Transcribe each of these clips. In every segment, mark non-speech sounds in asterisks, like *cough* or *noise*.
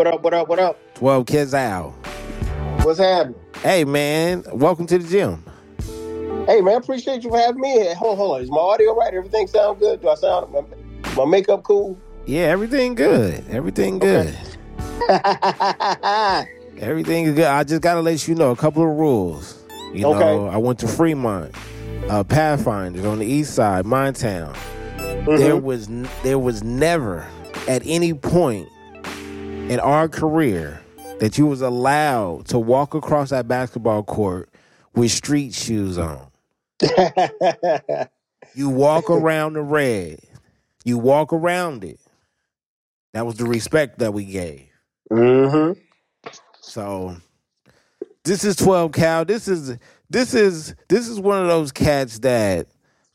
What up, what up, what up? 12 kids out. What's happening? Hey, man, welcome to the gym. Hey, man, appreciate you for having me here. Hold on, hold on. Is my audio right? Everything sound good? Do I sound, my, my makeup cool? Yeah, everything good. Everything good. Okay. *laughs* Everything is good. I just got to let you know a couple of rules. You know, I went to Fremont, uh, Pathfinder on the east side, mine town. Mm-hmm. There was there was never at any point in our career that you was allowed to walk across that basketball court with street shoes on. *laughs* You walk around the red. You walk around it. That was the respect that we gave. mm-hmm. So this is 12 Cal. This is this is this is one of those cats that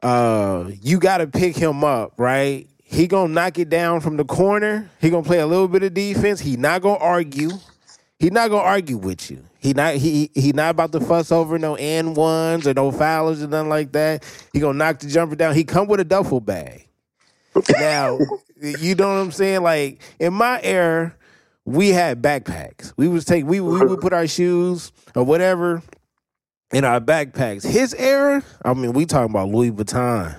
uh you gotta pick him up, right? He gonna knock it down from the corner. He gonna play a little bit of defense. He not gonna argue. He not gonna argue with you. He not he he not about to fuss over no and ones or no foulers or nothing like that. He gonna knock the jumper down. He come with a duffel bag. Now, you know what I'm saying? Like in my era, we had backpacks. We was take we we would put our shoes or whatever in our backpacks. His era, I mean, we talking about Louis Vuitton.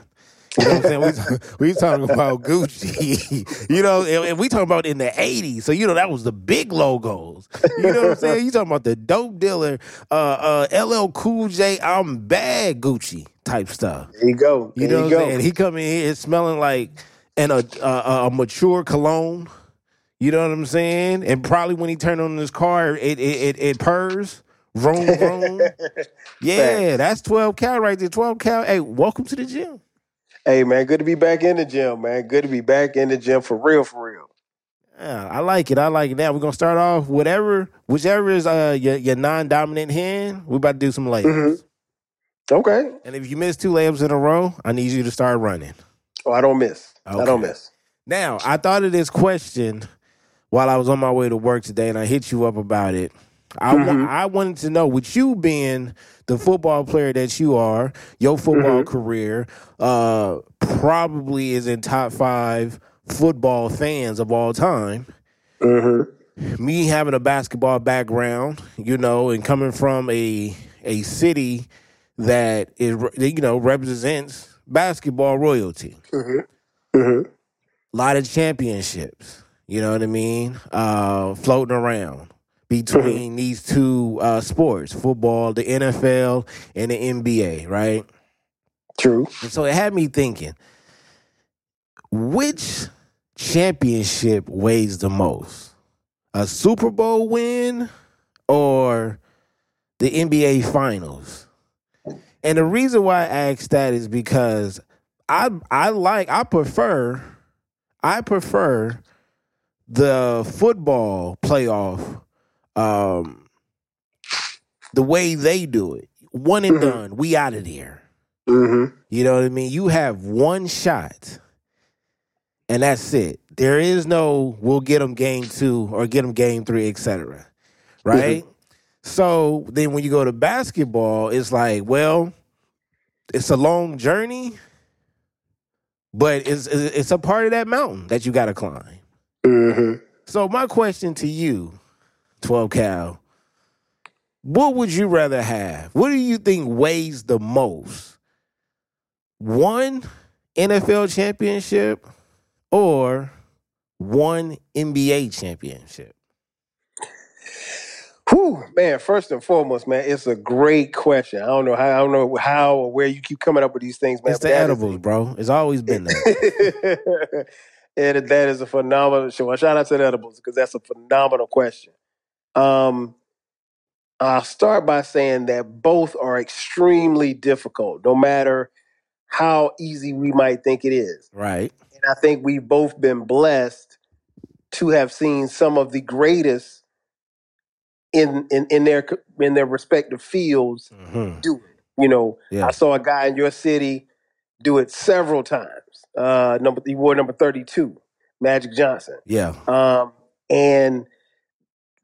You know what I'm saying? We, *laughs* we talking about Gucci. *laughs* you know, and, and we talking about in the 80s. So, you know, that was the big logos. You know what I'm saying? You talking about the dope dealer, uh, uh, LL Cool J, I'm bad Gucci type stuff. There you go. You know you what I'm saying? He come in here smelling like an a, a, a mature cologne. You know what I'm saying? And probably when he turned on his car, it it it, it purrs, vroom vroom. *laughs* yeah, that's 12 cal right there. 12 cal. Hey, welcome to the gym. Hey, man, good to be back in the gym, man. Good to be back in the gym for real, for real. Yeah, I like it. I like it. Now we're gonna start off whatever, whichever is uh your, your non-dominant hand. We're about to do some layups. Mhm. Okay. And if you miss two layups in a row, I need you to start running. Oh, I don't miss. I don't miss. Now, I thought of this question while I was on my way to work today, and I hit you up about it. I, wa- Mhm. I wanted to know, with you being the football player that you are, your football Mm-hmm. career uh, probably is in top five football fans of all time. Mm-hmm. Me having a basketball background, you know, and coming from a a city that is you know represents basketball royalty Mm-hmm. Mm-hmm. lot of championships. You know what I mean? Uh, floating around between these two uh, sports, football, the NFL, and the NBA, right? True. And so it had me thinking, which championship weighs the most? A Super Bowl win or the NBA Finals? And the reason why I asked that is because I I like I prefer I prefer the football playoff um the way they do it. One and Mhm. done. We out of there. Mm-hmm. You know what I mean? You have one shot, and that's it. There is no we'll get them game two or get them game three, etc. Right? So then when you go to basketball, it's like, well, it's a long journey, but it's it's a part of that mountain that you got to climb. Mm-hmm. So my question to you, 12 Cal, what would you rather have? What do you think weighs the most? One NFL championship or one NBA championship? Whew, man, first and foremost, man, it's a great question. I don't know how I don't know how or where you keep coming up with these things, man. It's the that is edibles, bro. It's always been that. *laughs* and that is a phenomenal show. Shout out to the edibles because that's a phenomenal question. Um, I'll start by saying that both are extremely difficult, no matter how easy we might think it is. right. And I think we've both been blessed to have seen some of the greatest in in, in their in their respective fields hmm do it. You know, Yeah. I saw a guy in your city do it several times. Uh, number he wore number thirty two, Magic Johnson. Yeah. Um, and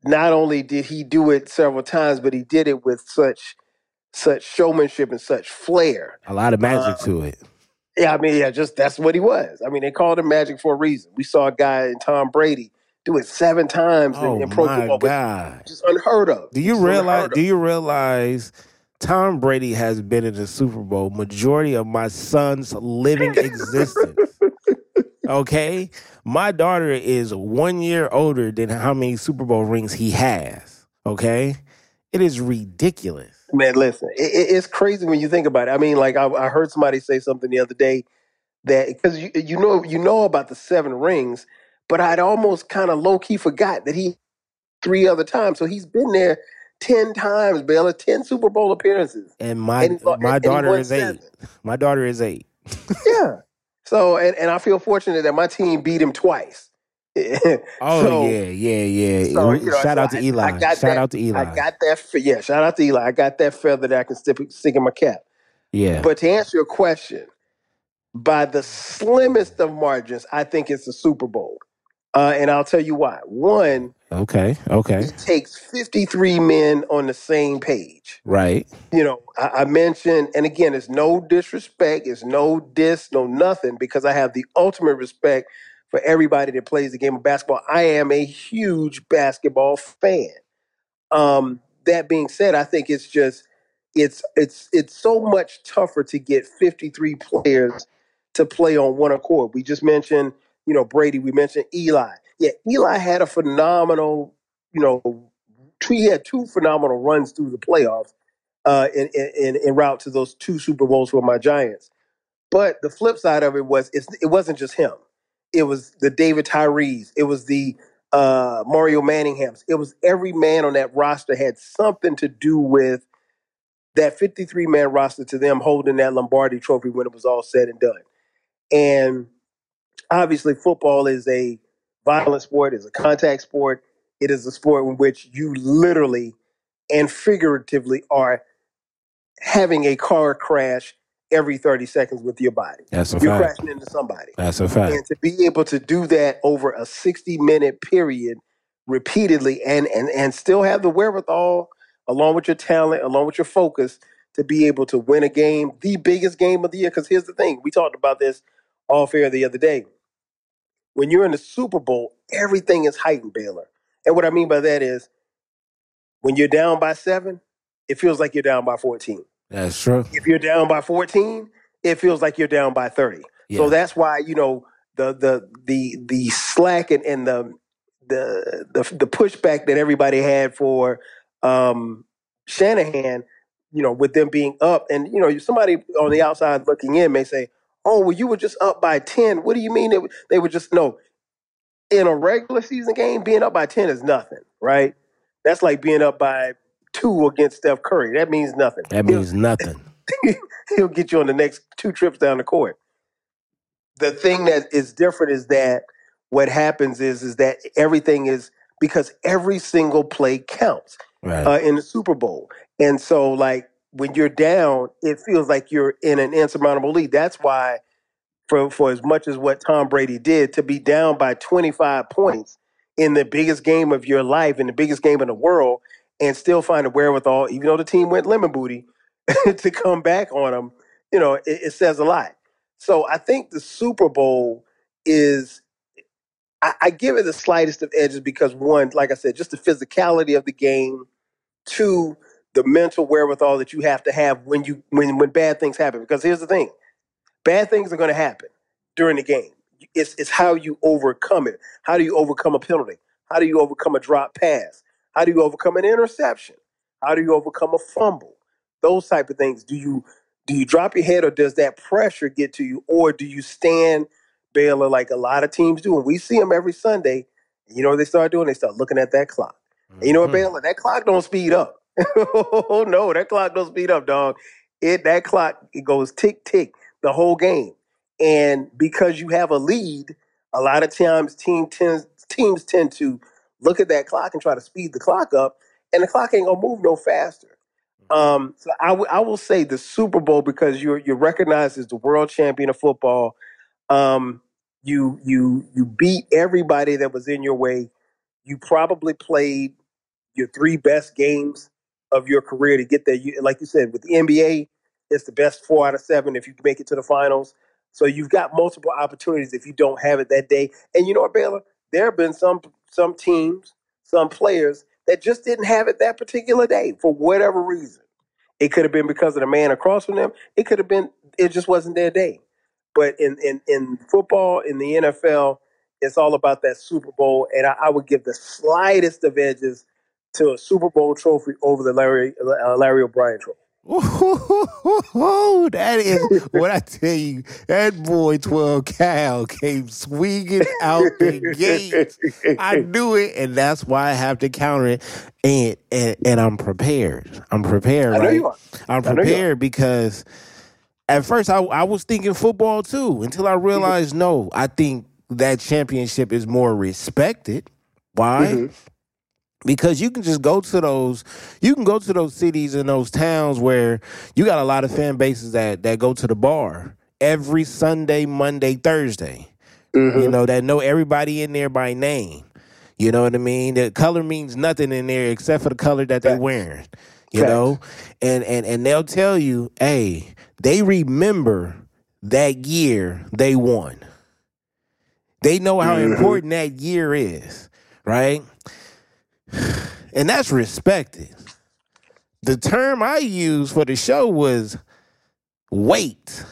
not only did he do it several times, but he did it with such such showmanship and such flair. A lot of magic Uh, to it. Yeah, I mean, yeah, just that's what he was. I mean, they called him Magic for a reason. We saw a guy in Tom Brady do it seven times Oh in, in pro football, which God. is unheard of. Do you is realize do you realize Tom Brady has been in the Super Bowl majority of my son's living existence. Okay? My daughter is 1 year older than how many Super Bowl rings he has. Okay? It is ridiculous. Man, listen, it, it- it's crazy when you think about it. I mean, like I, I heard somebody say something the other day that because you you know you know about the seven rings, but I'd almost kind of low key forgot that he three other times. So he's been there ten times, Bella, ten Super Bowl appearances, And my and my and daughter won is 8. My daughter is 8. Yeah. So and, and I feel fortunate that my team beat him twice. *laughs* Oh so yeah, yeah, yeah. so you know, Shout so out to I, Eli. I Shout that. out to Eli. I got that. Yeah, shout out to Eli. I got that feather that I can stick, stick in my cap. yeah. But to answer your question, by the slimmest of margins, I think it's the Super Bowl. Uh, and I'll tell you why. One, Okay. Okay. it takes 53 men on the same page. Right. You know, I, I mentioned, and again, it's no disrespect, it's no diss, no nothing, because I have the ultimate respect for everybody that plays the game of basketball. I am a huge basketball fan. Um, that being said, I think it's just it's it's it's so much tougher to get 53 players to play on one accord. We just mentioned, you know, Brady. We mentioned Eli. Yeah, Eli had a phenomenal, you know, two, he had two phenomenal runs through the playoffs uh, in, in in route to those two Super Bowls for my Giants. But the flip side of it was it's, it wasn't just him. It was the David Tyrees. It was the uh, Mario Manninghams. It was every man on that roster had something to do with that 53 man roster to them holding that Lombardi trophy when it was all said and done. And obviously, football is a violent sport, is a contact sport. It is a sport in which you literally and figuratively are having a car crash every 30 seconds with your body. That's a You're fact. crashing into somebody. That's a fact. And to be able to do that over a 60 minute period repeatedly and, and, and still have the wherewithal, along with your talent, along with your focus, to be able to win a game, the biggest game of the year. Because here's the thing we talked about this off air the other day. When you're in the Super Bowl, everything is heightened, Baylor. And what I mean by that is when you're down by seven, it feels like you're down by 14 That's true. if you're down by 14 it feels like you're down by 30 so that's why you know the the the the slack and, and the, the the the pushback that everybody had for um Shanahan you know with them being up and you know somebody on the outside looking in may say oh well you were just up by 10 what do you mean they, were- they were just no in a regular season game being up by 10 is nothing right that's like being up by two against Steph Curry that means nothing That means nothing. *laughs* he'll get you on the next two trips down the court. The thing that is different is that what happens is is that everything is because every single play counts Right. uh, in the Super Bowl, and so like when you're down, it feels like you're in an insurmountable lead. That's why, for for as much as what Tom Brady did, to be down by 25 points in the biggest game of your life, in the biggest game in the world, and still find a wherewithal, even though the team went lemon booty, *laughs* to come back on them, you know, it, it says a lot. So I think the Super Bowl is, I, I give it the slightest of edges because one, like I said, just the physicality of the game. Two, the mental wherewithal that you have to have when you when when bad things happen. Because here's the thing, bad things are going to happen during the game. It's it's how you overcome it. How do you overcome a penalty? How do you overcome a drop pass? How do you overcome an interception? How do you overcome a fumble? Those type of things. Do you do you drop your head or does that pressure get to you, or do you stand Baylor like a lot of teams do? And we see them every Sunday. You know what they start doing? They start looking at that clock. And you know what, Mhm. Baylor? That clock don't speed up. Oh *laughs* no, that clock don't speed up, dog. It that clock it goes tick tick the whole game. And because you have a lead, a lot of times team tends, teams tend to look at that clock and try to speed the clock up, and the clock ain't gonna move no faster. Um, so I I will say the Super Bowl because you're you're recognized as the world champion of football. Um, you you you beat everybody that was in your way. You probably played your three best games of your career to get there. You, like you said, with the NBA, it's the best four out of seven if you make it to the finals. So you've got multiple opportunities if you don't have it that day. And you know what, Baylor? There have been some some teams, some players that just didn't have it that particular day for whatever reason. It could have been because of the man across from them. It could have been it just wasn't their day. But in in, in football, in the NFL, it's all about that Super Bowl, and I, I would give the slightest of edges to a Super Bowl trophy over the Larry uh, Larry O'Brien trophy. Ooh, that is what I tell you. That boy, 12 Cal, came swinging out the gate. I knew it, and that's why I have to counter it. And and, and I'm prepared. I'm prepared, I know right? you are. I'm I know you are. prepared because at first I, I was thinking football too until I realized no, I think that championship is more respected. Why? Mhm. Because you can just go to those you can go to those cities and those towns where you got a lot of fan bases that that go to the bar every Sunday, Monday, Thursday. Mhm. You know, that know everybody in there by name. You know what I mean? The color means nothing in there except for the color that they're wearing. You Facts. know? And and and they'll tell you, hey, they remember that year they won. They know how Mhm. important that year is, right? *sighs* And that's respected. The term I used for the show was weight.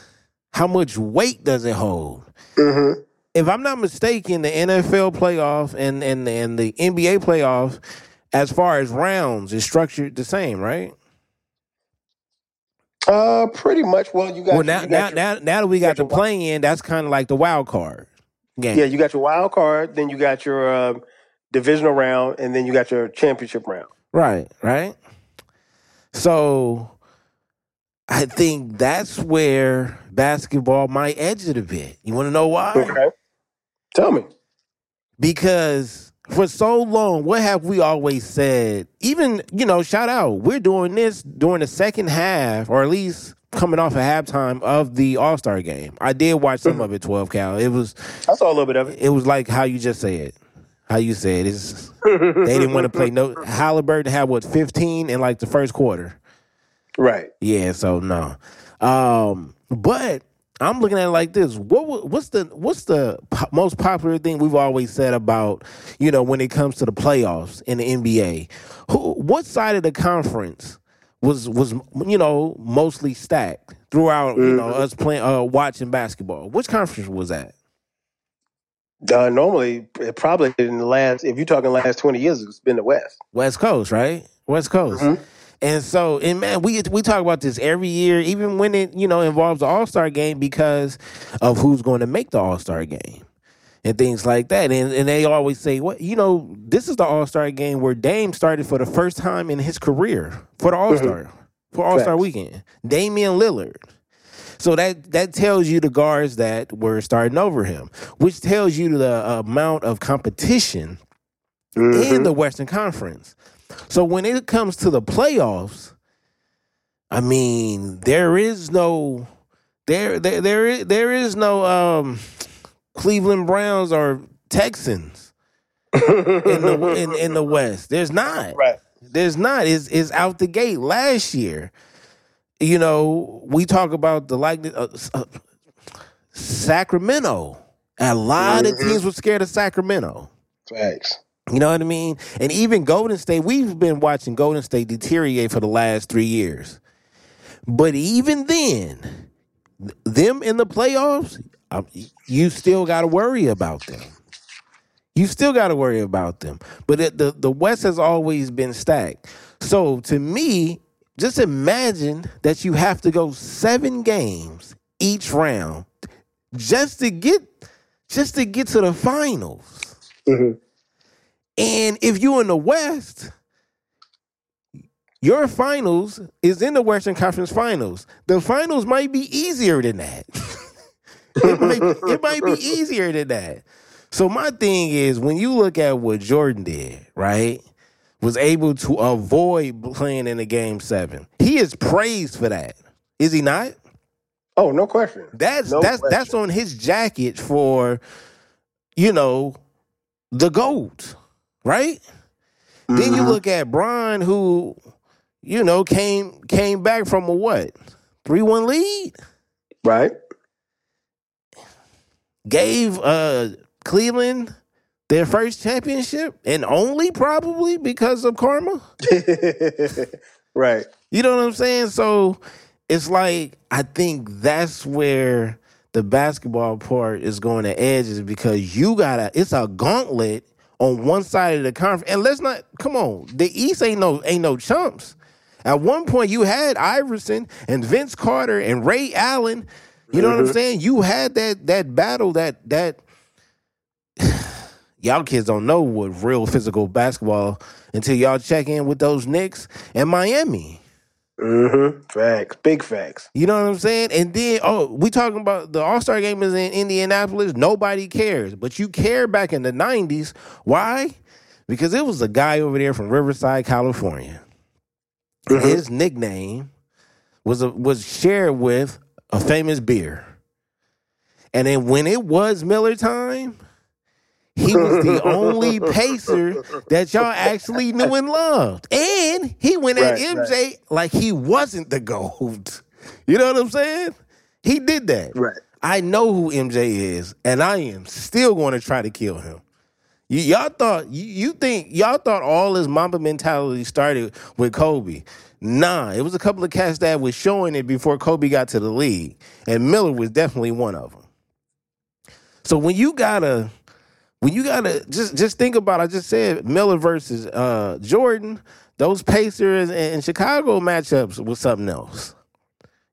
How much weight does it hold? Mhm. If I'm not mistaken, the NFL playoff and, and, and the NBA playoff, as far as rounds, is structured the same, right? Uh, pretty much. Well, you got Well, now, you now, your- now, now that we got got the play in, that's kind of like the wild card game. yeah, you got your wild card, then you got your um, divisional round, and then you got your championship round. Right, right. So I think that's where basketball might edge it a bit. You want to know why? Okay, tell me. Because for so long, what have we always said? Even, you know, shout out, we're doing this during the second half, or at least coming off a halftime of the All Star game. I did watch some mm-hmm. of it, 12 cal. It was I saw a little bit of it. it was like how you just said. How you said it's they didn't want to play no Halliburton had what 15 in like the first quarter. right. Yeah, so no. Um, but I'm looking at it like this. What what's the what's the po- most popular thing we've always said about, you know, when it comes to the playoffs in the NBA? Who what side of the conference was was you know, mostly stacked throughout, you know, us playing uh watching basketball? Which conference was that? Uh, normally, it probably in the last, if you're talking last 20 years, it's been the West. West Coast, right? West Coast. Mhm. And so, and man, we we talk about this every year, even when it you know involves the All Star game because of who's going to make the All Star game and things like that. And and they always say, what you know, this is the All Star game where Dame started for the first time in his career for the All Star for All Star weekend. Damian Lillard. So that that tells you the guards that were starting over him, which tells you the amount of competition in Mhm. the Western Conference. So when it comes to the playoffs, I mean, there is no there there there is, there is no um Cleveland Browns or Texans in the in, in the *laughs* West. There's not. right. There's not. Is is out the gate last year. You know, we talk about the likeness uh, uh, Sacramento. A lot of Mhm. teams were scared of Sacramento. Facts. You know what I mean? And even Golden State, we've been watching Golden State deteriorate for the last three years. But even then, them in the playoffs, um, you still got to worry about them. You still got to worry about them. But it, the the West has always been stacked. So to me, just imagine that you have to go seven games each round just to get just to get to the finals. Mhm. And if you're in the West, your finals is in the Western Conference Finals. The finals might be easier than that. *laughs* it, might, it might be *laughs* easier than that. So my thing is, when you look at what Jordan did, right, was able to avoid playing in the game seven. He is praised for that. Is he not? Oh, no question. That's No that's that's on his jacket for, you know, the goat, right? Then you Mhm. look at Bron, who, you know, came came back from a what three one lead, Right. gave uh Cleveland their first championship, and only probably because of karma. *laughs* right. You know what I'm saying? So it's like I think that's where the basketball part is going to edge is because you gotta it's a gauntlet on one side of the conference. And let's not come on, the East ain't no ain't no chumps. At one point you had Iverson and Vince Carter and Ray Allen. You know what I'm mm-hmm. saying? You had that that battle that that y'all kids don't know what real physical basketball until y'all check in with those Knicks and Miami. Mm-hmm. Facts. Big facts. You know what I'm saying? And then, oh, we talking about the All Star game is in Indianapolis. Nobody cares, but you care back in the '90s. Why? Because it was a guy over there from Riverside, California. Mhm. His nickname was a, was shared with a famous beer, and then when it was Miller time, he was the only *laughs* pacer that y'all actually knew and loved. And he went at Right, MJ like he wasn't the GOAT. You know what I'm saying? He did that. Right. I know who MJ is, and I am still going to try to kill him. Y- y'all thought you, you think y'all thought all this Mamba mentality started with Kobe. Nah, it was a couple of cats that was showing it before Kobe got to the league, and Miller was definitely one of them. So when you gotta, when you gotta just just think about, I just said Miller versus uh, Jordan. Those Pacers and, Chicago matchups was something else.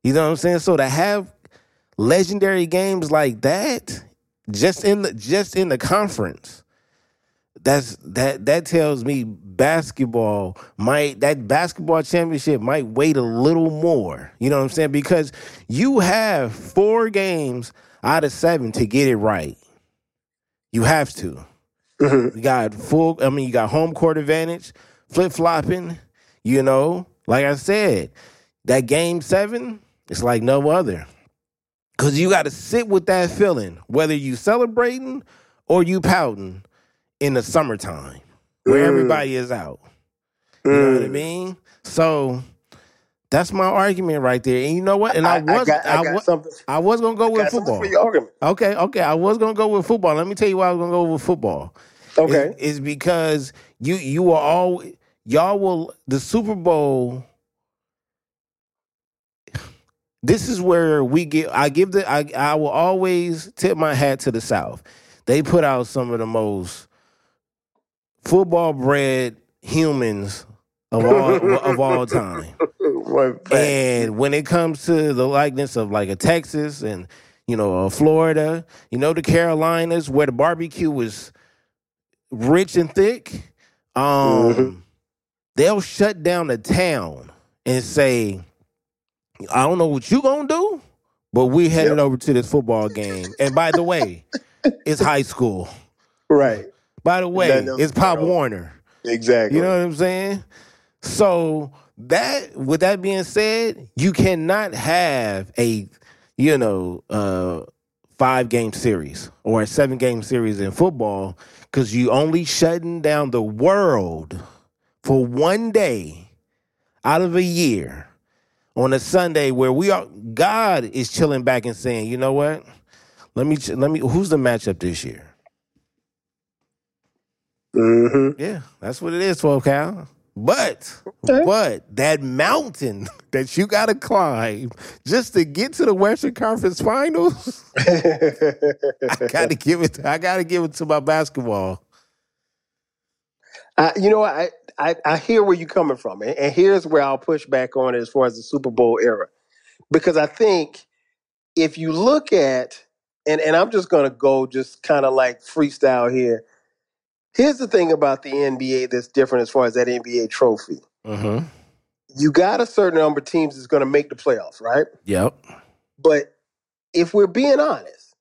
You know what I'm saying? So to have legendary games like that just in the just in the conference that's that that tells me basketball might that basketball championship might wait a little more you know what i'm saying because you have four games out of seven to get it right you have to Mhm. you got full i mean you got home court advantage flip-flopping you know like i said that game seven it's like no other because you got to sit with that feeling, whether you celebrating or you pouting in the summertime where Mm. everybody is out. You know what I Mm. mean? So that's my argument right there. And you know what? And I, I, was got, I I, got wa- I was gonna go with football. for your argument. Okay, okay. I was gonna go with football. Let me tell you why I was gonna go with football. Okay. Is, is because you you are all y'all will the Super Bowl. This is where we get. I give the. I I will always tip my hat to the South. They put out some of the most football bred humans of all *laughs* of all time. And when it comes to the likeness of like a Texas and you know a Florida, you know the Carolinas where the barbecue was rich and thick, um, Mhm. they'll shut down the town and say, "I don't know what you gonna do, but we headed over to this football game." And by the way, *laughs* it's high school. Right. By the way, it's Pop. Warner. Exactly. You know what I'm saying? So that with that being said, you cannot have a you know uh five game series or a seven game series in football because you only shutting down the world for one day out of a year on a Sunday where we are God is chilling back and saying, you know what? Let me let me who's the matchup this year? mm-hmm. Yeah, that's what it is, 12 cal. But, Okay. but that mountain *laughs* that you got to climb just to get to the Western Conference Finals, *laughs* I got to give it. I got to give it to my basketball. I, you know. I, I I hear where you're coming from, and, and here's where I'll push back on it as far as the Super Bowl era, because I think if you look at, and and I'm just gonna go just kind of like freestyle here. Here's the thing about the NBA that's different as far as that NBA trophy. Mm-hmm. You got a certain number of teams that's going to make the playoffs, right? Yep. But if we're being honest,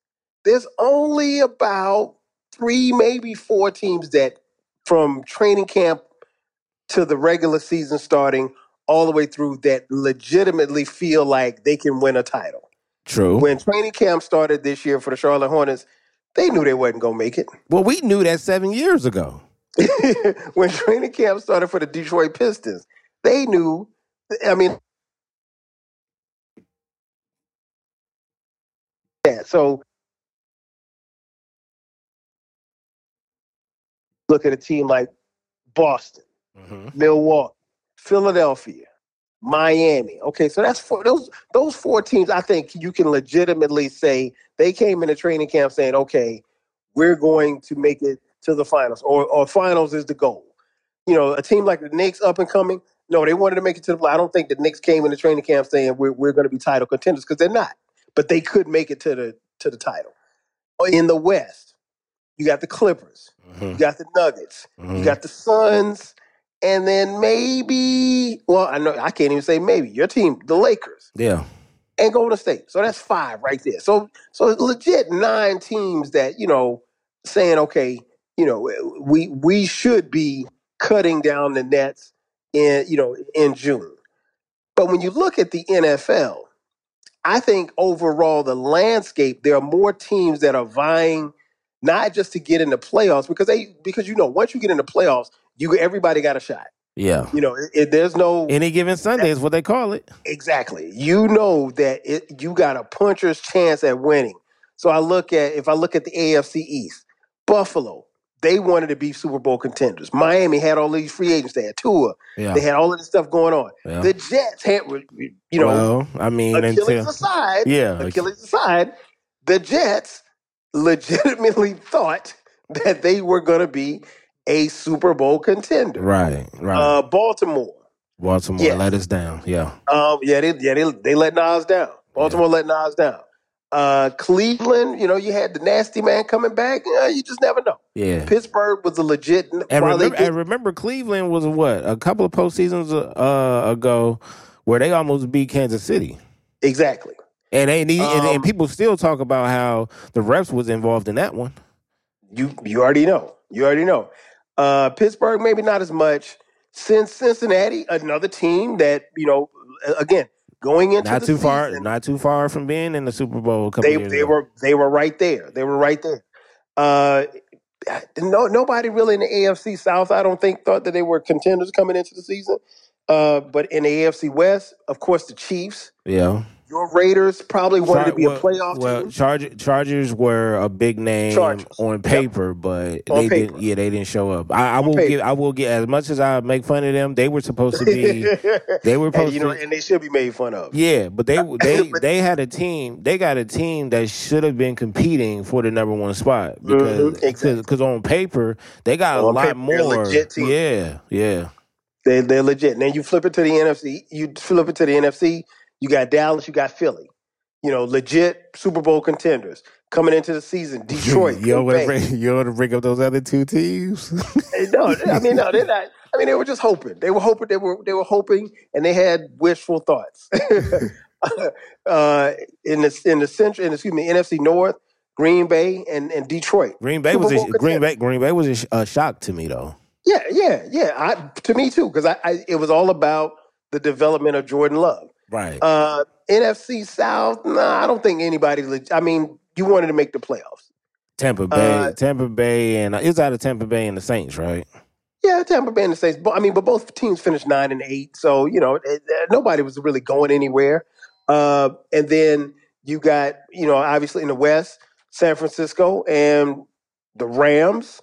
there's only about three, maybe four teams that from training camp to the regular season starting all the way through that legitimately feel like they can win a title. True. When training camp started this year for the Charlotte Hornets, they knew they wasn't going to make it. well, we knew that seven years ago. *laughs* when training camp started for the Detroit Pistons, they knew. I mean, yeah. So Look at a team like Boston, Mhm. Milwaukee, Philadelphia, Miami. Okay, so that's four, those those four teams. I think you can legitimately say they came into training camp saying, "Okay, we're going to make it to the finals, or or finals is the goal." You know, a team like the Knicks, up and coming. No, they wanted to make it to the. I don't think the Knicks came into training camp saying we're we're going to be title contenders because they're not, but they could make it to the to the title. In the West, you got the Clippers, you Mhm. got the Nuggets, you Mhm. got the Suns, and then maybe, well, I know I can't even say maybe your team, the Lakers Yeah. and Golden State. So that's five right there. So so legit nine teams that you know saying okay, you know eh, we we should be cutting down the nets in you know in June. But when you look at the NFL, I think overall the landscape there are more teams that are vying not just to get in the playoffs because they because you know once you get in the playoffs, you everybody got a shot. Yeah. You know, it, it- there's no Any given Sunday is what they call it. Exactly. You know that it, you got a puncher's chance at winning. So I look at if I look at the AFC East, Buffalo, they wanted to be Super Bowl contenders. Miami had all these free agents. They had Tua. Yeah. They had all of this stuff going on. yeah. The Jets had, you know, well, I mean, Achilles until aside, yeah, Achilles aside, the Jets legitimately *laughs* thought that they were going to be a Super Bowl contender. right, right. Uh, Baltimore. Baltimore yes. let us down. Yeah, Um, yeah, they yeah they they let Nas down. Baltimore let Nas down. Uh, Cleveland, you know, you had the nasty man coming back. Yeah, you just never know. yeah. Pittsburgh was a legit. And remember, and remember, Cleveland was what a couple of postseasons uh, ago, where they almost beat Kansas City, exactly. and they need, and, and Um, people still talk about how the refs was involved in that one. You you already know. You already know. Uh, Pittsburgh maybe not as much. Since Cincinnati, another team that you know, again going into Not the too far, not too far from being in the Super Bowl. A couple they years they ago. were they were right there. They were right there. Uh, *sighs* no, nobody really in the AFC South, I don't think, thought that they were contenders coming into the season. Uh, but in the AFC West, of course, the Chiefs, yeah. Your Raiders probably wanted to Char- be a playoff Well, team. Charger, Chargers were a big name Chargers. on paper, but On they paper. didn't. Yeah, they didn't show up. I, I will paper. give. I will get as much as I make fun of them. They were supposed to be. *laughs* they were and supposed you know, to. and they should be made fun of. Yeah, but they *laughs* they But- they had a team. They got a team that should have been competing for the number one spot because Mhm, exactly. because on paper they got a lot paper, more. Yeah, yeah, They they're legit. And then you flip it to the NFC. You flip it to the NFC. You got Dallas. You got Philly. You know, legit Super Bowl contenders coming into the season. *laughs* Detroit. you don't want to bring *laughs* you want to bring up those other two teams. Eh, No, *laughs* I mean no, they're not. I mean they were just hoping. They were hoping. They were they were hoping, and they had wishful thoughts. uh, in the in the central, in, excuse me, NFC North, Green Bay and and Detroit. Green Bay Super was a, Bowl Green. Bay Green Bay was a, sh- a shock to me though. Yeah, yeah, yeah. I, to me too, because I, I it was all about the development of Jordan Love. Right. Uh, NFC South, nah, I don't think anybody. leg- I mean, you wanted to make the playoffs. Tampa Bay, uh, Tampa Bay, and uh, it's out of Tampa Bay and the Saints, right? Yeah, Tampa Bay and the Saints. But I mean, but both teams finished nine and eight, so you know it, it- nobody was really going anywhere. Uh, and then you got you know obviously in the West, San Francisco and the Rams.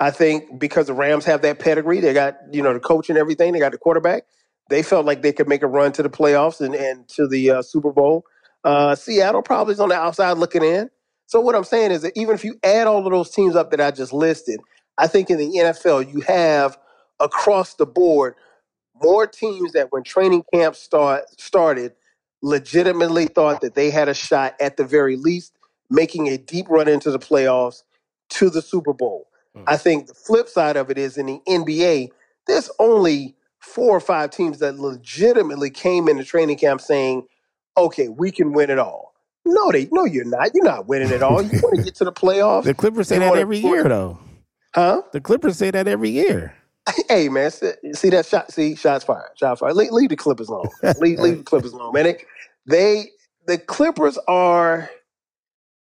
I think because the Rams have that pedigree, they got you know the coach and everything. They got the quarterback. They felt like they could make a run to the playoffs and, and to the uh, Super Bowl. Uh, Seattle probably is on the outside looking in. So what I'm saying is that even if you add all of those teams up that I just listed, I think in the NFL you have across the board more teams that when training camp start started legitimately thought that they had a shot at the very least making a deep run into the playoffs to the Super Bowl. Mm. I think the flip side of it is in the NBA, there's only four or five teams that legitimately came into training camp saying, "Okay, we can win it all." No, they no, you're not. You're not winning it all. You want to get to the playoffs, The Clippers say They that every year, though. huh? The Clippers say that every year. *laughs* hey man, see, see that shot? See shots fired. Shots fired. Leave, leave the Clippers alone. leave, leave the Clippers alone, man. They, they the Clippers are.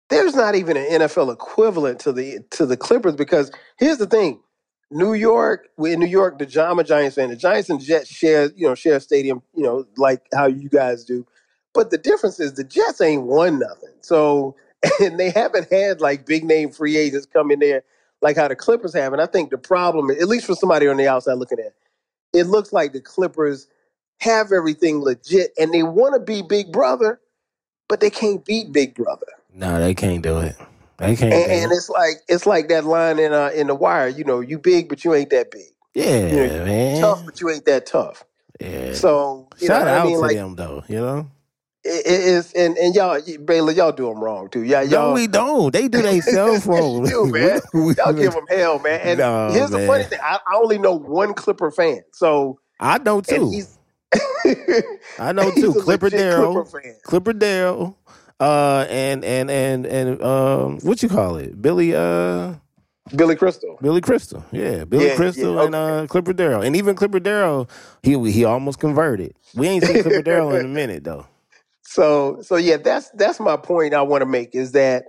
There's not even an NFL equivalent to the to the Clippers because here's the thing: New York, in New York, the Giant, Giants fan. The Giants and Jets share, you know, share a stadium, you know, like how you guys do. But the difference is the Jets ain't won nothing. So *laughs* and they haven't had like big name free agents come in there like how the Clippers have. And I think the problem, at least for somebody on the outside looking at, it, it looks like the Clippers have everything legit and they want to be Big Brother, but they can't beat Big Brother. No, they can't do it. They can't. And, and it's like it's like that line in uh, in the Wire. You know, you big, but you ain't that big. Yeah, You know, man. Tough, but you ain't that tough. Yeah. So you Shout know, out I mean, to like them though. You know. it, it is, and and y'all, Baylor, y'all do them wrong too. Yeah, y'all. No, we don't. They do they cell *laughs* phone. Do, *laughs* man. Y'all give them hell, man. And No, here's the funny thing: I, I only know one Clipper fan, so I know too. *laughs* I know too. Clipper Darrell. Clipper fan. Uh and and and and um what you call it? Billy uh Billy Crystal. Billy Crystal. Yeah, Billy Yeah, Crystal yeah, and uh Clipper Darrell. And even Clipper Darrell, he he almost converted. We ain't seen Clipper Darrell in a *laughs* minute though. So so yeah, that's that's my point I want to make is that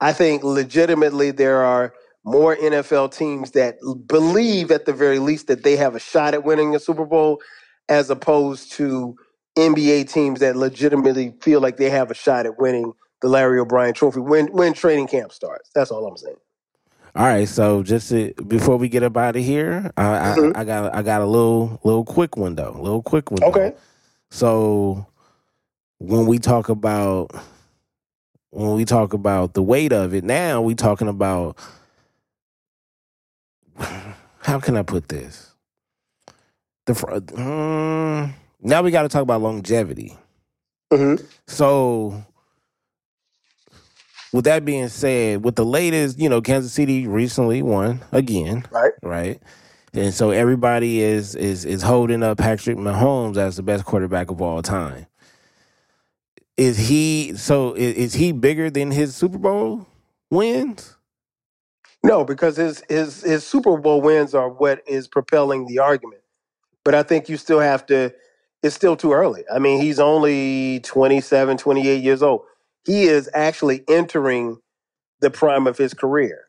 I think legitimately there are more NFL teams that believe at the very least that they have a shot at winning a Super Bowl as opposed to NBA teams that legitimately feel like they have a shot at winning the Larry O'Brien trophy when when training camp starts. That's all I'm saying. All right, so just to, before we get up out of here, I, Mhm. I I got I got a little little quick one though, little quick one. Okay. So when we talk about when we talk about the weight of it, now we talking about *sighs* how can I put this? The um, now we got to talk about longevity. hmm So with that being said, with the latest, you know, Kansas City recently won again, Right. right? And so everybody is is is holding up Patrick Mahomes as the best quarterback of all time. Is he so? Is, is he bigger than his Super Bowl wins? No, because his his his Super Bowl wins are what is propelling the argument. But I think you still have to it's still too early. I mean, he's only 27, 28 years old. He is actually entering the prime of his career.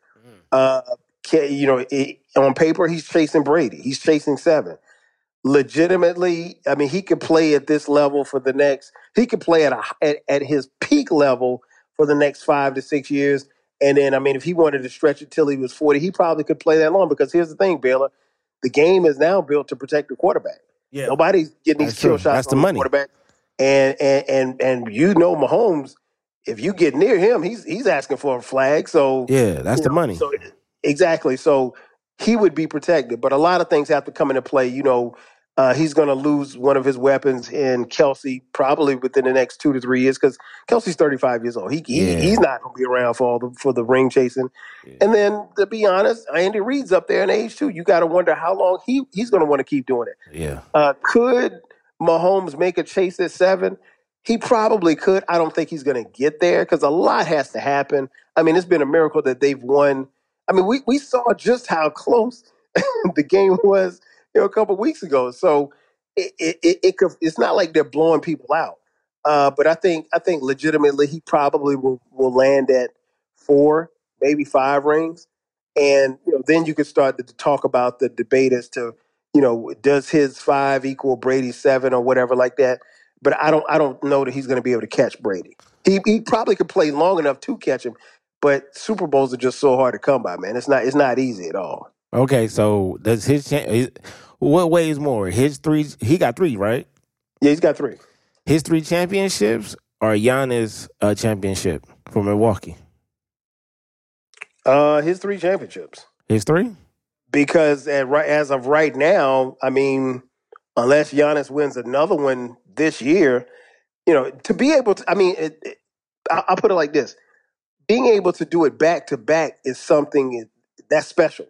Uh ca- you know, it, on paper he's chasing Brady. He's chasing 7. Legitimately, I mean, he could play at this level for the next he could play at a at, at his peak level for the next 5 to 6 years. And then, I mean, if he wanted to stretch it till he was 40, he probably could play that long because here's the thing, Baylor. The game is now built to protect the quarterback. Yeah, Nobody's getting these That's kill true. shots That's the on money. quarterback. And and and and you know Mahomes, if you get near him, he's he's asking for a flag. So yeah, that's the know, money. So exactly. So he would be protected. But a lot of things have to come into play. You know, uh, he's going to lose one of his weapons in Kelce probably within the next two to three years because Kelce's thirty five years old. He, he Yeah. he's not going to be around for all the for the ring chasing. Yeah. And then to be honest, Andy Reid's up there in age too. You got to wonder how long he he's going to want to keep doing it. Yeah, Uh, could Mahomes make a chase at seven? He probably could. I don't think he's going to get there because a lot has to happen. I mean, it's been a miracle that they've won. I mean, we, we saw just how close *laughs* the game was you know, a couple weeks ago. So it, it, it, it could, it's not like they're blowing people out. Uh, but I think I think legitimately he probably will, will land at four, maybe five rings, and you know then you could start to talk about the debate as to you know does his five equal Brady's seven or whatever like that. But I don't I don't know that he's going to be able to catch Brady. He he probably could play long enough to catch him, but Super Bowls are just so hard to come by, man. It's not it's not easy at all. Okay, so does his his- what weighs more? His three he got three, right? Yeah, he's got three. His three championships or Giannis uh, championship for Milwaukee? Uh, his three championships. His three? because at right as of right now, I mean, unless Giannis wins another one this year, you know, to be able to, I mean, it, it, I- I'll put it like this: being able to do it back to back is something that's special.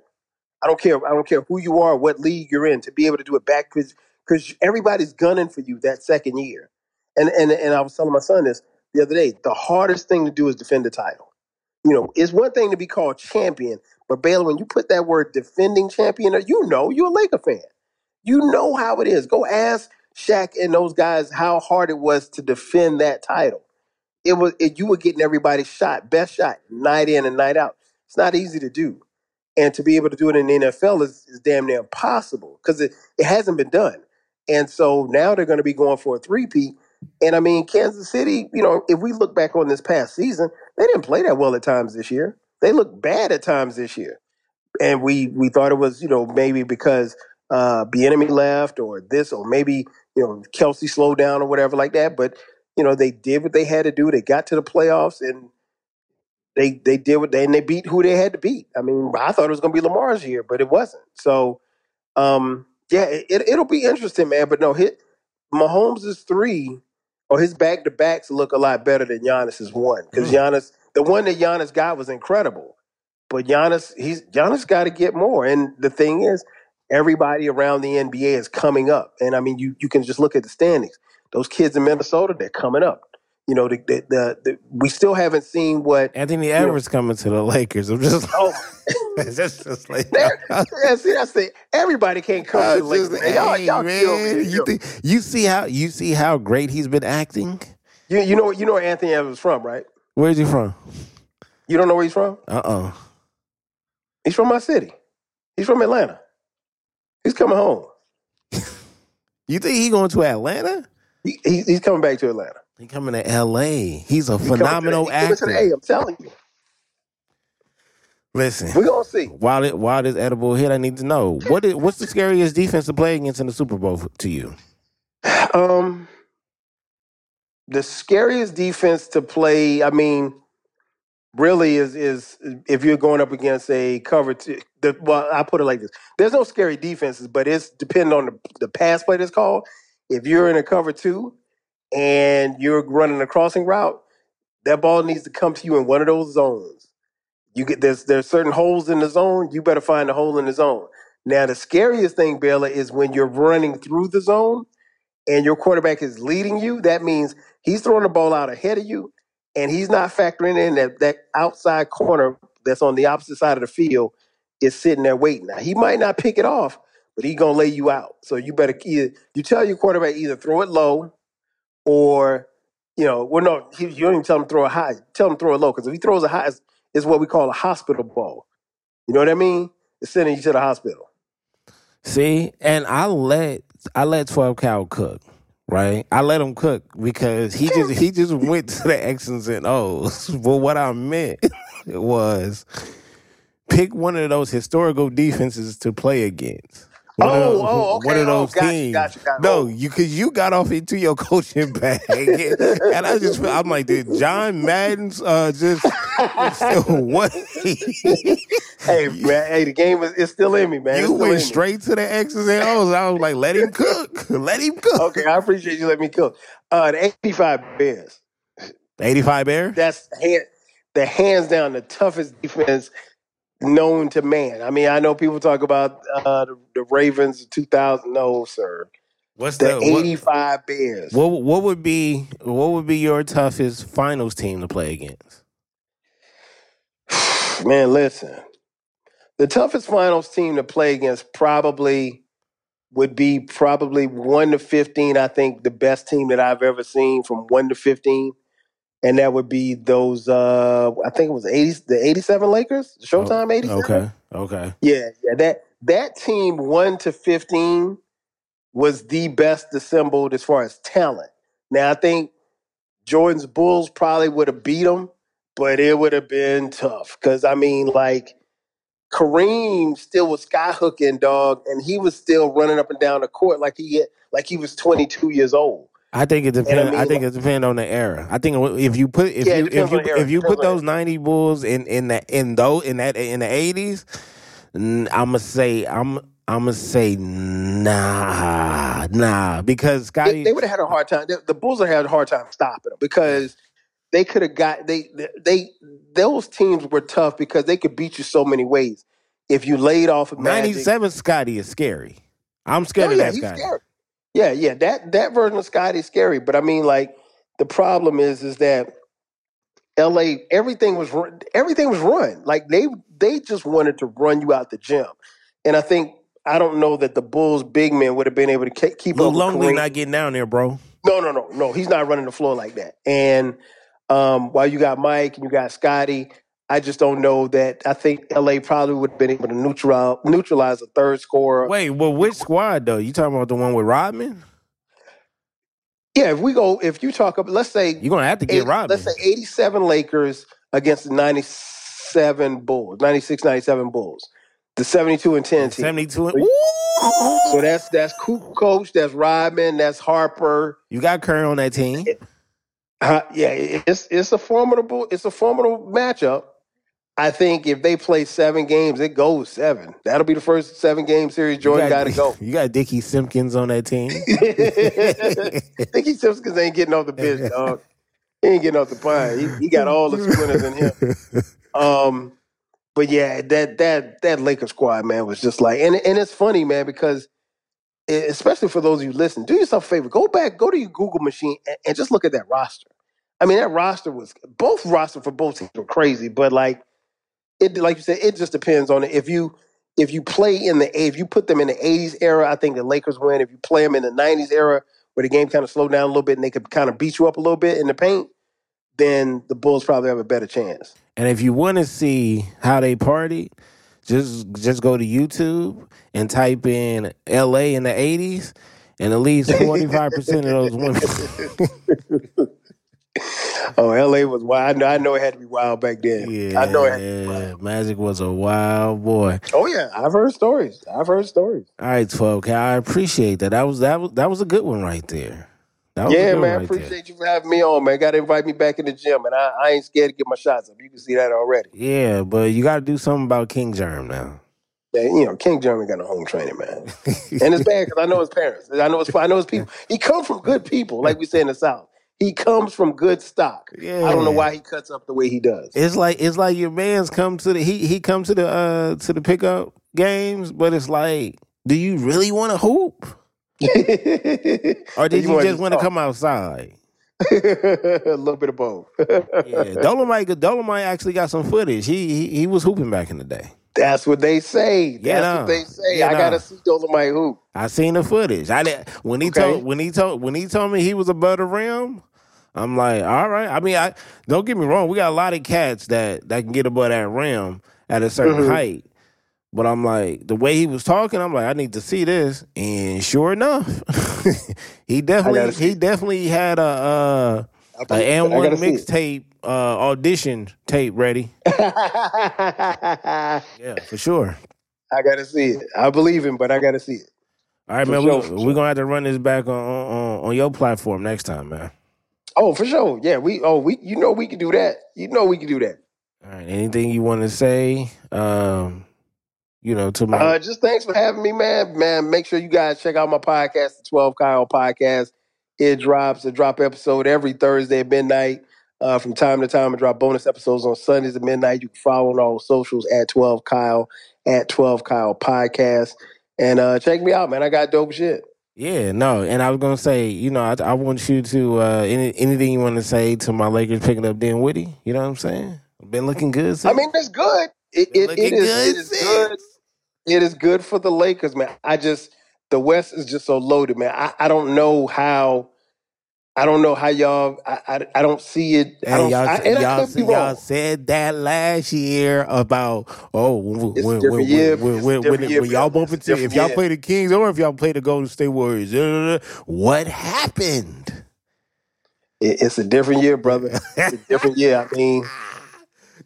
I don't care. I don't care who you are, what league you're in. To be able to do it back because because everybody's gunning for you that second year. And and and I was telling my son this the other day. The hardest thing to do is defend the title. You know, it's one thing to be called champion, but Baylor, when you put that word defending champion, you know you're a Laker fan. You know how it is. Go ask Shaq and those guys how hard it was to defend that title. It was it, you were getting everybody's shot, best shot, night in and night out. It's not easy to do, and to be able to do it in the NFL is, is damn near impossible because it, it hasn't been done. And so now they're going to be going for a three-peat. And I mean, Kansas City, you know, if we look back on this past season, they didn't play that well at times this year. They looked bad at times this year. and we we thought it was you know maybe because uh Bieniemy left or this or maybe you know Kelce slowed down or whatever like that. But you know they did what they had to do. They got to the playoffs and they they did what they and they beat who they had to beat. I mean, I thought it was going to be Lamar's year, but it wasn't. So um yeah, it, it'll be interesting, man. But no, hit Mahomes is three or his back to backs look a lot better than Giannis's one because Mm. Giannis the one that Giannis got was incredible. But Giannis, he's Giannis got to get more. And the thing is, everybody around the NBA is coming up. And I mean, you you can just look at the standings. Those kids in Minnesota, they're coming up. You know, the the, the, the we still haven't seen what. Anthony Edwards coming to the Lakers. I'm just, Oh, that's *laughs* just like, there, see, that's the everybody can't come I to the Lakers. just-. Y'all, hey, y'all man, you, think, you see how you see how great he's been acting. You, you know you know where Anthony Edwards is from, right? Where's he from? You don't know where he's from? Uh uh He's from my city. He's from Atlanta. He's coming home. *laughs* You think he going to Atlanta? He, he, he's coming back to Atlanta. He coming to L.A. He's a He coming to- phenomenal he coming to the A, actor. I'm telling you. Listen, We're gonna see. while it while this edible hit, I need to know what is, what's the scariest defense to play against in the Super Bowl to you? Um, the scariest defense to play, I mean, really is is if you're going up against a cover two. The, well, I put it like this: there's no scary defenses, but it's depending on the, the pass play that's called. If you're in a cover two and you're running a crossing route, that ball needs to come to you in one of those zones. You get there's there's certain holes in the zone. You better find a hole in the zone. Now, the scariest thing, Bella, is when you're running through the zone and your quarterback is leading you, that means he's throwing the ball out ahead of you and he's not factoring in that that outside corner that's on the opposite side of the field is sitting there waiting. Now, he might not pick it off, but he's to lay you out. So you better either, you tell your quarterback either throw it low or, you know, well, no, he, you don't even tell him to throw a high. Tell him to throw a low because if he throws a high, it's, it's what we call a hospital ball. You know what I mean? It's sending you to the hospital. See, and I let I let Twelve Cow cook, right? I let him cook because he just he just *laughs* went to the X's and O's. *laughs* But what I meant *laughs* was pick one of those historical defenses to play against. One Oh, those, oh, okay. one of Oh, those gotcha, teams. gotcha, gotcha. No, Oh. you because you got off into your *laughs* coaching bag, and I just I'm like, did John Madden's uh, just *laughs* what? Hey man, hey, the game is it's still in me, man. You went me. straight to the X's and O's. I was like, let him cook. *laughs* Let him cook. Okay, I appreciate you letting me cook. Uh, the 85 Bears. The 85 Bears. That's hand, the hands down the toughest defense known to man. I mean, I know people talk about uh, the, the Ravens 2000. No, sir. What's The the what, 85 Bears. what what would be what would be your toughest finals team to play against? *sighs* Man, listen. The toughest finals team to play against probably would be probably 1 to 15. I think the best team that I've ever seen from 1 to 15. And that would be those uh I think it was 80 the 87 Lakers, Showtime 87. Okay. Okay. Yeah, yeah. That that team 1 to 15 was the best assembled as far as talent. Now I think Jordan's Bulls probably would have beat them, but it would have been tough. Cause I mean, like Kareem still was skyhooking, dog, and he was still running up and down the court like he like he was 22 years old. I think it I depends. I, mean, think it depends on the era. I think if you put if Yeah, you if you on the era. if you put those ninety Bulls in in the in those in that in the eighties, I'm gonna say I'm I'm gonna say nah nah because They, Scotty they would have had a hard time. The, the Bulls would have had a hard time stopping them because they could have got they they those teams were tough because they could beat you so many ways. If you laid off of ninety Scotty is scary. I'm scared Oh, of yeah, that he's Scotty. scary. Yeah, yeah. That that version of Scotty is scary. But I mean, like the problem is, is that L.A. everything was run, everything was run. Like they they just wanted to run you out the gym, and I think I don't know that the Bulls big men would have been able to ke- keep Lil up. with Longley Kareem. not getting down there, bro. No, no, no, no. He's not running the floor like that. And um, while you got Mike and you got Scotty, I just don't know that. I think LA probably would have been able to neutralize neutralize a third scorer. Wait, well, which squad though? You talking about the one with Rodman? Yeah, if we go, if you talk about, let's say, You're gonna have to get 80 Rodman. let's say 87 Lakers against the 97 Bulls, 96, 97 Bulls. The seventy-two and ten team. 72 and, So- So that's that's Kukoc, that's Rodman, that's Harper. you got Curry on that team. Uh, yeah, it's it's a formidable it's a formidable matchup. I think if they play seven games, it goes seven. That'll be the first seven game series Jordan got to go. *laughs* You got Dickie Simpkins on that team. *laughs* *laughs* Dickie Simpkins ain't getting off the bench, dog. He ain't getting off the pine. He, he got all the splinters in him. Um, but yeah, that that that Lakers squad, man, was just like, and and it's funny, man, because e- especially for those of you listen, do yourself a favor, go back, go to your Google machine, and, and just look at that roster. I mean, that roster was both roster for both teams were crazy, but like it, like you said, it just depends on it. If you if you play in the if you put them in the '80s era, I think the Lakers win. If you play them in the '90s era, where the game kind of slowed down a little bit and they could kind of beat you up a little bit in the paint, then the Bulls probably have a better chance. And if you want to see how they party, just just go to YouTube and type in L.A. in the '80s, and at least 45 percent of those women. *laughs* *laughs* Oh, LA was wild. I know, I know it had to be wild back then. yeah, I know it had to be wild. Magic was a wild boy. Oh yeah, I've heard stories. I've heard stories. All right, 12 K. I appreciate that. That was that was that was a good one right there. That was Yeah, man. one right there. appreciate you for having me on, man. Got to invite me back in the gym, and I, I ain't scared to get my shots up. You can see that already. Yeah, but you got to do something about King Germ now. Man, you know, King German got a home training, man, and it's bad because I know his parents. I know his I know his people. He come from good people, like we say in the South. He comes from good stock. yeah, I don't know why he cuts up the way he does. It's like it's like your man's come to the he he come to the uh to the pickup games, but it's like, do you really want to hoop, or *laughs* did you, wanna just want to come outside? *laughs* a little bit of both. Yeah, *laughs* Dolomite Dolomite actually got some footage. He he, he was hooping back in the day. That's what they say. That's Yeah, what they say. yeah, I gotta nah. see Dolomite hoop. I seen the footage. I did when he Okay. told when he told when he told me he was above the rim. I'm like, all right. I mean, I don't get me wrong. We got a lot of cats that that can get above that rim at a certain Mhm. height. But I'm like, the way he was talking, I'm like, I need to see this. And sure enough, *laughs* he definitely he definitely had a uh, I a believe it. N I one gotta see it. mixtape uh, audition tape ready. *laughs* Yeah, for sure. I gotta see it. I believe him, but I gotta see it. All right, For man. sure, we, we're sure. gonna have to run this back on, on on your platform next time, man. Oh, for sure. Yeah, we. Oh, we. You know we can do that. You know we can do that. All right. Anything you want to say? Um, you know, to my Uh, just thanks for having me, man. Man, make sure you guys check out my podcast, the Twelve Kyle Podcast. It drops a drop episode every Thursday at midnight. Uh, from time to time, I drop bonus episodes on Sundays at midnight. You can follow on all the socials at Twelve Kyle at Twelve Kyle Podcast, and uh, check me out, man. I got dope shit. Yeah, no. And I was gonna say, you know, I, I want you to uh, any anything you want to say to my Lakers picking up Dan Dinwiddie. You know what I'm saying? Been looking good. I mean, it's good. It, it, looking it is. It is since. good. It is good for the Lakers, man. I just the West is just so loaded, man. I, I don't know how. I don't know how y'all. I I, I don't see it. I don't. y'all, I, and y'all, could be y'all said that last year about oh when, when, year. when, when, when, year when y'all bump into if y'all year. play the Kings or if y'all play the Golden State Warriors, uh, what happened? It, it's a different year, brother. It's a different year. I mean, *laughs*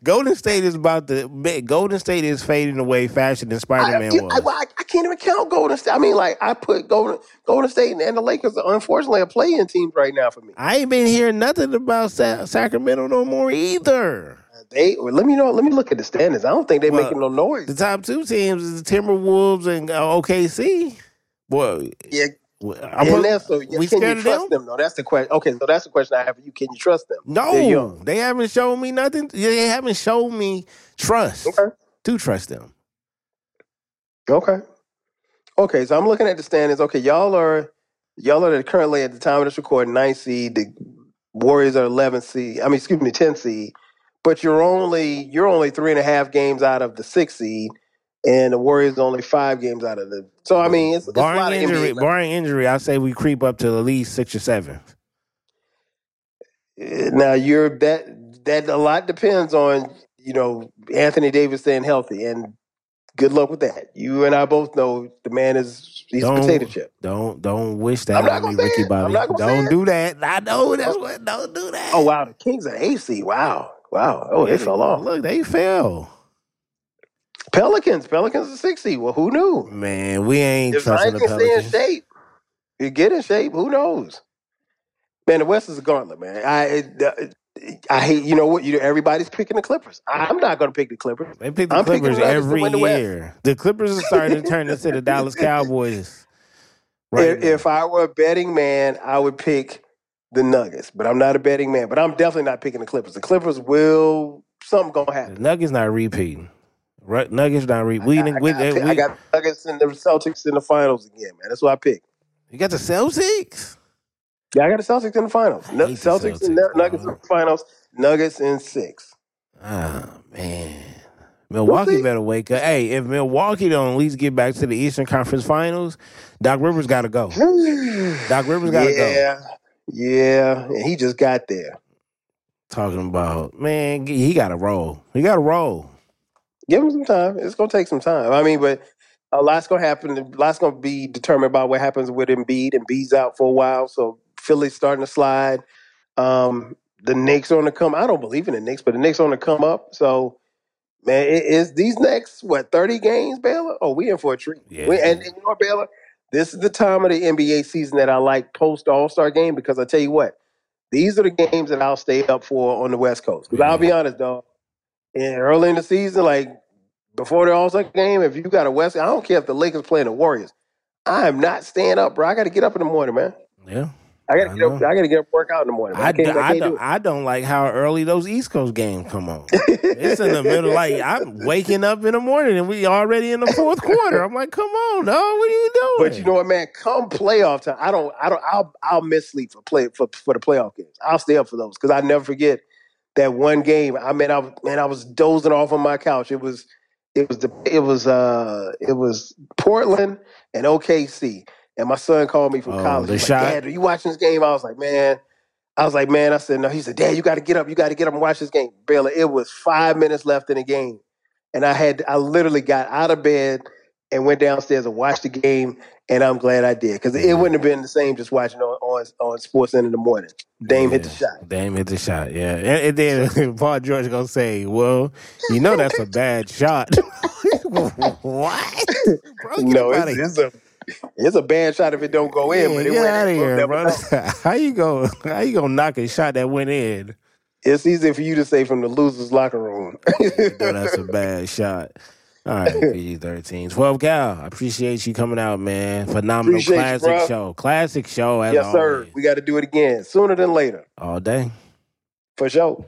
Golden State is about to. Golden State is fading away faster than Spider Man I, was. I, I can't even count Golden State. I mean, like I put Golden Golden State and, and the Lakers. Are unfortunately, are playing teams right now for me. I ain't been hearing nothing about Sa- Sacramento no more either. They well, let me know. Let me look at the standings. I don't think they're Well, making no noise. The top two teams is the Timberwolves and uh, OKC. Boy, Yeah, Uh, I'm and put- that's so. We can scared you of trust them? them? though? That's the question. Okay, so that's the question I have for you. Can you trust them? They're No, young. they haven't shown me nothing. They haven't shown me trust Okay. to trust them. Okay. Okay, so I'm looking at the standings. Okay, y'all are y'all are currently at the time of this recording ninth seed. The Warriors are 11th seed. I mean, excuse me, 10th seed. But you're only you're only three and a half games out of the sixth seed, and the Warriors are only five games out of the. So I mean, it's, it's a lot barring of injury, NBA. barring injury, I say we creep up to at least six or seven. Uh, Now you're that that a lot depends on you know Anthony Davis staying healthy, and good luck with that. You and I both know the man is he's a Don't- potato chip. Don't don't wish that I'm not on me, Ricky it. Bobby. Don't do that. I know that's what. Don't do that. Oh wow, the Kings are AC. Wow, wow. Oh, they Yeah, fell off. Look, they fell. Pelicans. Pelicans are sixty. Well, who knew? Man, we ain't If trusting Zion the can stay in Pelicans. shape, you get in shape. Who knows? Man, the West is a gauntlet, man. I it, I hate. You know what? You everybody's picking the Clippers. I'm not going to pick the Clippers. They pick the I'm picking Clippers the Nuggets to every win the West. year. The Clippers are starting to *laughs* turn into the Dallas Cowboys. Right if, now. if I were a betting man, I would pick the Nuggets, but I'm not a betting man. But I'm definitely not picking the Clippers. The Clippers will something gonna the happen. Nuggets not repeating. Right, Nuggets not re. We, I, didn't- we, got, I got Nuggets and the Celtics in the finals again, man. That's what I picked. you got the Celtics. Yeah, I got the Celtics in the finals. I the Celtics and Celtics, Nu- Nuggets in the finals. Nuggets in six. Ah man, Milwaukee see. better wake up. Hey, if Milwaukee don't at least get back to the Eastern Conference Finals, Doc Rivers got to go. *sighs* Doc Rivers got to go. yeah, yeah, and he just got there. Talking about man, he got to roll. He got to roll. Give him some time. It's gonna take some time. I mean, but a lot's gonna happen. A lot's gonna be determined by what happens with Embiid. And Embiid's out for a while, so Philly's starting to slide. Um, the Knicks are on the come. I don't believe in the Knicks, but the Knicks are on the come up. So, man, it is these next what thirty games, Baylor? Oh, we in for a treat. Yeah. We, and, and you know, Baylor, this is the time of the NBA season that I like post All Star game because I tell you what, these are the games that I'll stay up for on the West Coast. Because I'll be honest, dog, in early in the season, like before the All Star game, if you got a West, I don't care if the Lakers playing the Warriors. I am not staying up, bro. I got to get up in the morning, man. Yeah. I got I to get up. know. I got to get up, work out in the morning. I, I, can't, d- I can't don't do I don't like how early those East Coast games come on. It's in the middle, like I'm waking up in the morning and we already in the fourth quarter. I'm like, come on, dog, what are you doing? *laughs* But you know what, man? Come playoff time, I don't, I don't, I'll, I'll miss sleep for play for for the playoff games. I'll stay up for those because I never forget that one game. I mean, I was, man, I was dozing off on my couch. It was, it was the, it was, uh, it was Portland and OKC, and my son called me from Oh, college. the He's shot? like, Dad, are you watching this game? I was like, man. I was like, man, I said, no. He said, Dad, you got to get up. You got to get up and watch this game. Baylor, it was five minutes left in the game. And I had, I literally got out of bed and went downstairs and watched the game. And I'm glad I did because it wouldn't have been the same just watching on, on, on Sports in the morning. Dame hit the shot. Dame hit the shot. Yeah, and, and then *laughs* Paul George gonna say, "Well, you know that's a bad shot." *laughs* what? Bro, no, it's, it's a it's a bad shot if it don't go in, Yeah, but it get went out of in. Here, bro. *laughs* How you go? How you gonna knock a shot that went in? It's easy for you to say from the losers' locker room. Know that's a bad shot. All right, *laughs* PG 13. 12 Cal, I appreciate you coming out, man. Phenomenal Appreciate classic bro. show. Classic show, as yes, sir. We got to do it again sooner than later, All day. for sure.